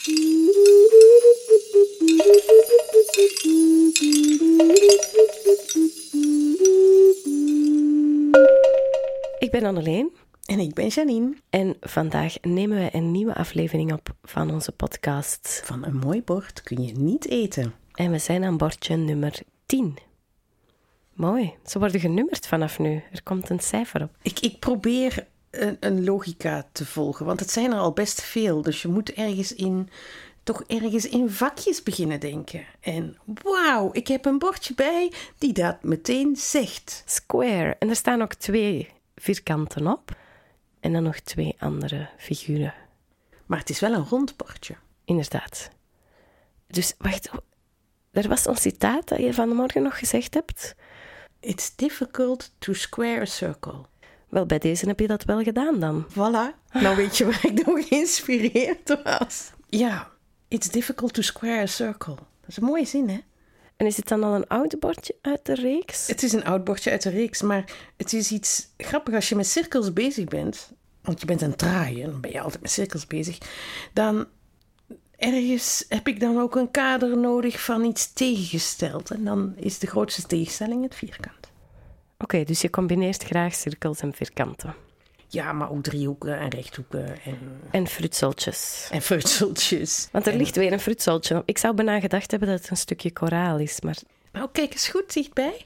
Ik ben Anneleen. En ik ben Janine. En vandaag nemen we een nieuwe aflevering op van onze podcast. Van een mooi bord kun je niet eten. En we zijn aan bordje nummer 10. Mooi, ze worden genummerd vanaf nu. Er komt een cijfer op. Ik, ik probeer een, een logica te volgen, want het zijn er al best veel. Dus je moet ergens in, toch ergens in vakjes beginnen denken. En wauw, ik heb een bordje bij die dat meteen zegt. Square. En er staan ook twee vierkanten op. En dan nog twee andere figuren. Maar het is wel een rond bordje. Inderdaad. Dus wacht, er was een citaat dat je vanmorgen nog gezegd hebt. It's difficult to square a circle. Wel, bij deze heb je dat wel gedaan dan. Voilà. Nou weet je waar ik door geïnspireerd was. Ja, it's difficult to square a circle. Dat is een mooie zin, hè? En is het dan al een oud bordje uit de reeks? Het is een oud bordje uit de reeks, maar het is iets grappig als je met cirkels bezig bent. Want je bent aan het draaien, dan ben je altijd met cirkels bezig. Dan ergens heb ik dan ook een kader nodig van iets tegengesteld. En dan is de grootste tegenstelling het vierkant. Oké, dus je combineert graag cirkels en vierkanten. Ja, maar ook driehoeken en rechthoeken en, En frutseltjes. en futseltjes. Want er En- ligt weer een frutseltje. Ik zou bijna gedacht hebben dat het een stukje koraal is, maar Nou, kijk eens goed dichtbij.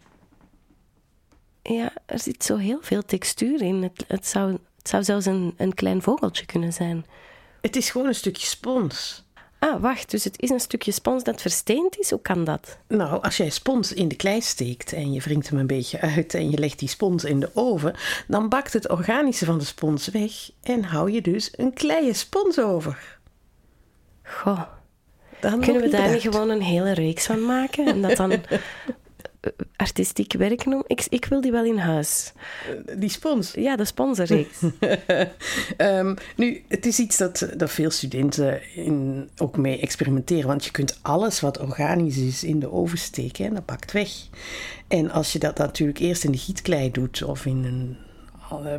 ja, er zit zo heel veel textuur in. Het, het, zou, het zou zelfs een, een klein vogeltje kunnen zijn. Het is gewoon een stukje spons. Ah, wacht, dus het is een stukje spons dat versteend is? Hoe kan dat? Nou, als jij spons in de klei steekt en je wringt hem een beetje uit en je legt die spons in de oven, dan bakt het organische van de spons weg en hou je dus een kleie spons over. Goh, ik kunnen we daar niet gewoon een hele reeks van maken? En dat dan artistiek werk noemen? Ik, ik wil die wel in huis. Die spons. Ja, de sponsorreeks. Ehm, nu, het is iets dat, dat veel studenten in, ook mee experimenteren. Want je kunt alles wat organisch is in de oven steken en dat bakt weg. En als je dat natuurlijk eerst in de gietklei doet of in een eh,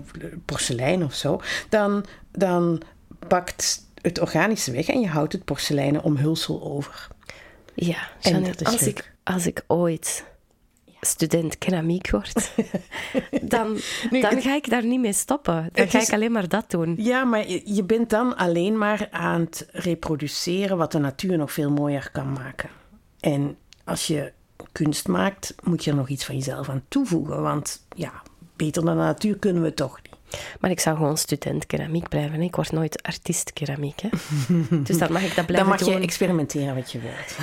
porselein of zo, dan, dan bakt het organische weg en je houdt het porseleinen omhulsel over. Ja, En als, leuk. ik, als ik ooit student keramiek word, dan, Nu, dan ga ik daar niet mee stoppen. Dan ga is- ik alleen maar dat doen. Ja, maar je je bent dan alleen maar aan het reproduceren wat de natuur nog veel mooier kan maken. En als je kunst maakt, moet je er nog iets van jezelf aan toevoegen. Want ja, beter dan de natuur kunnen we toch niet. Maar ik zou gewoon student keramiek blijven. hè. Ik word nooit artiest keramiek. Hè. Dus dan mag ik dat Dan blijven mag je doen. experimenteren wat je wilt.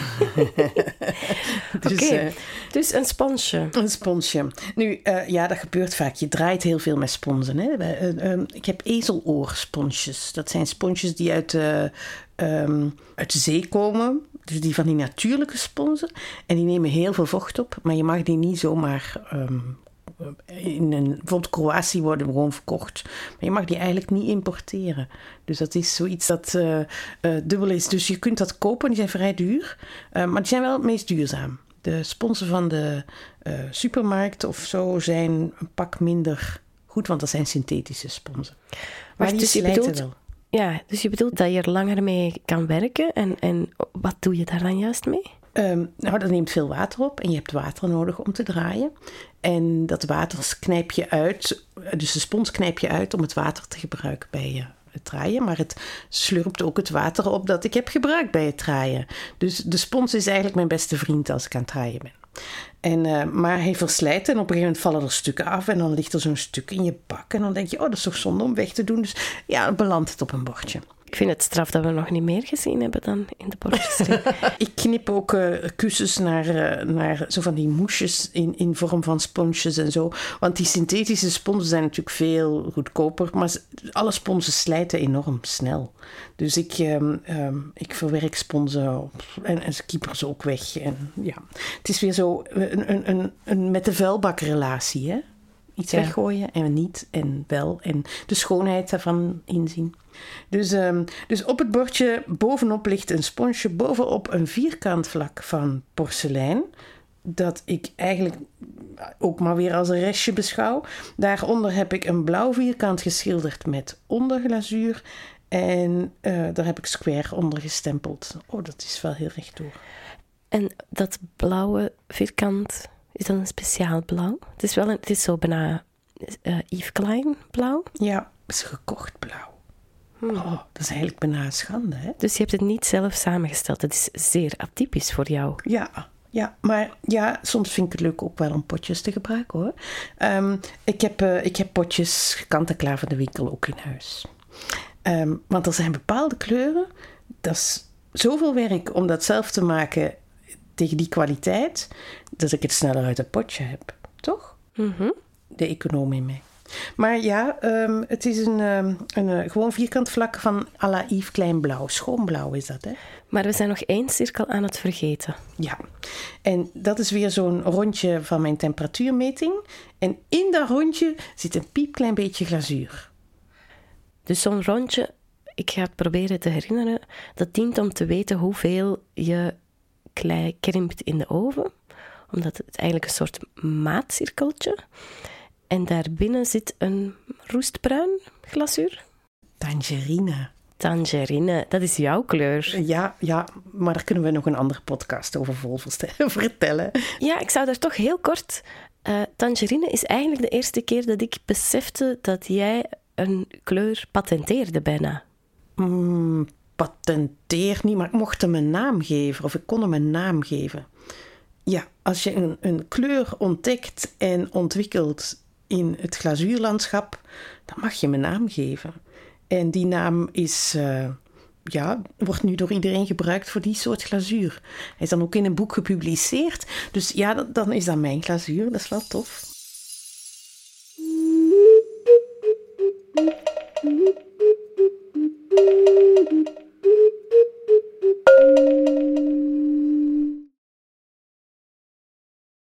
dus, Oké, eh, dus een sponsje. Een sponsje. Nu, eh, ja, dat gebeurt vaak. Je draait heel veel met sponsen. Hè? Eh, ik heb ezeloorsponsjes. Dat zijn sponsjes die uit, de ehm, uit de zee komen. Dus die van die natuurlijke sponsen. En die nemen heel veel vocht op. Maar je mag die niet zomaar... ehm, in een, bijvoorbeeld Kroatië worden gewoon verkocht. Maar je mag die eigenlijk niet importeren. Dus dat is zoiets dat eh, dubbel is. Dus je kunt dat kopen, die zijn vrij duur. Eh, maar die zijn wel het meest duurzaam. De sponsen van de supermarkt of zo zijn een pak minder goed, want dat zijn synthetische sponsen. Maar dus je bedoelt- wel. Ja, dus je bedoelt dat je er langer mee kan werken. En, en wat doe je daar dan juist mee? Ehm, nou, dat neemt veel water op en je hebt water nodig om te draaien. En dat water knijp je uit, dus de spons knijp je uit om het water te gebruiken bij het draaien. Maar het slurpt ook het water op dat ik heb gebruikt bij het draaien. Dus de spons is eigenlijk mijn beste vriend als ik aan het draaien ben. En, eh, maar hij verslijt en op een gegeven moment vallen er stukken af en dan ligt er zo'n stuk in je bak. En dan denk je, oh, dat is toch zonde om weg te doen. Dus ja, belandt het op een bordje. Ik vind het straf dat we nog niet meer gezien hebben dan in de bordjesreeks. Ik knip ook eh, kussens naar, eh, naar zo van die moesjes in, in vorm van sponsjes en zo. Want die synthetische sponsen zijn natuurlijk veel goedkoper. Maar alle sponsen slijten enorm snel. Dus ik, ehm, ehm, ik verwerk sponsen op- en, en ze kieper ze ook weg. En, ja. Het is weer zo een, een, een, een met de vuilbak relatie. Hè? Iets Ja. weggooien en niet en wel. En de schoonheid daarvan inzien. Dus, ehm, dus op het bordje bovenop ligt een sponsje, bovenop een vierkant vlak van porselein. Dat ik eigenlijk ook maar weer als een restje beschouw. Daaronder heb ik een blauw vierkant geschilderd met onderglazuur. En uh, daar heb ik square onder gestempeld. Oh, dat is wel heel rechtdoor. En dat blauwe vierkant, is dat een speciaal blauw? Het is wel een, het is zo bijna uh, Yves Klein blauw. Ja, het is gekocht blauw. Hmm. Oh, dat is eigenlijk bijna een schande, hè? Dus je hebt het niet zelf samengesteld. Het is zeer atypisch voor jou. Ja, ja, maar ja, soms vind ik het leuk ook wel om potjes te gebruiken hoor. Um, ik, heb, uh, ik heb potjes kant-en-klaar van de winkel ook in huis. Um, want er zijn bepaalde kleuren, dat is zoveel werk om dat zelf te maken tegen die kwaliteit, dat ik het sneller uit het potje heb. Toch? Mm -hmm. De econoom in mij. Maar ja, um, het is een, um, een, een, gewoon vierkant vlak van à la Yves Klein blauw. Schoonblauw is dat, hè? Maar we zijn nog één cirkel aan het vergeten. Ja, en dat is weer zo'n rondje van mijn temperatuurmeting. En in dat rondje zit een piepklein beetje glazuur. Dus zo'n rondje, ik ga het proberen te herinneren, dat dient om te weten hoeveel je klei krimpt in de oven. Omdat het eigenlijk een soort maatcirkeltje en daarbinnen zit een roestbruin glazuur. Tangerine. Tangerine, dat is jouw kleur. Ja, ja, maar daar kunnen we nog een andere podcast over vertellen. Ja, ik zou daar toch heel kort. Uh, tangerine is eigenlijk de eerste keer dat ik besefte dat jij een kleur patenteerde bijna. Mm, patenteer niet, maar ik mocht hem een naam geven, of ik kon hem een naam geven. Ja, als je een, een kleur ontdekt en ontwikkelt in het glazuurlandschap, dan mag je mijn naam geven. En die naam is, uh, ja, wordt nu door iedereen gebruikt voor die soort glazuur. Hij is dan ook in een boek gepubliceerd. Dus ja, dan is dat mijn glazuur. Dat is wel tof.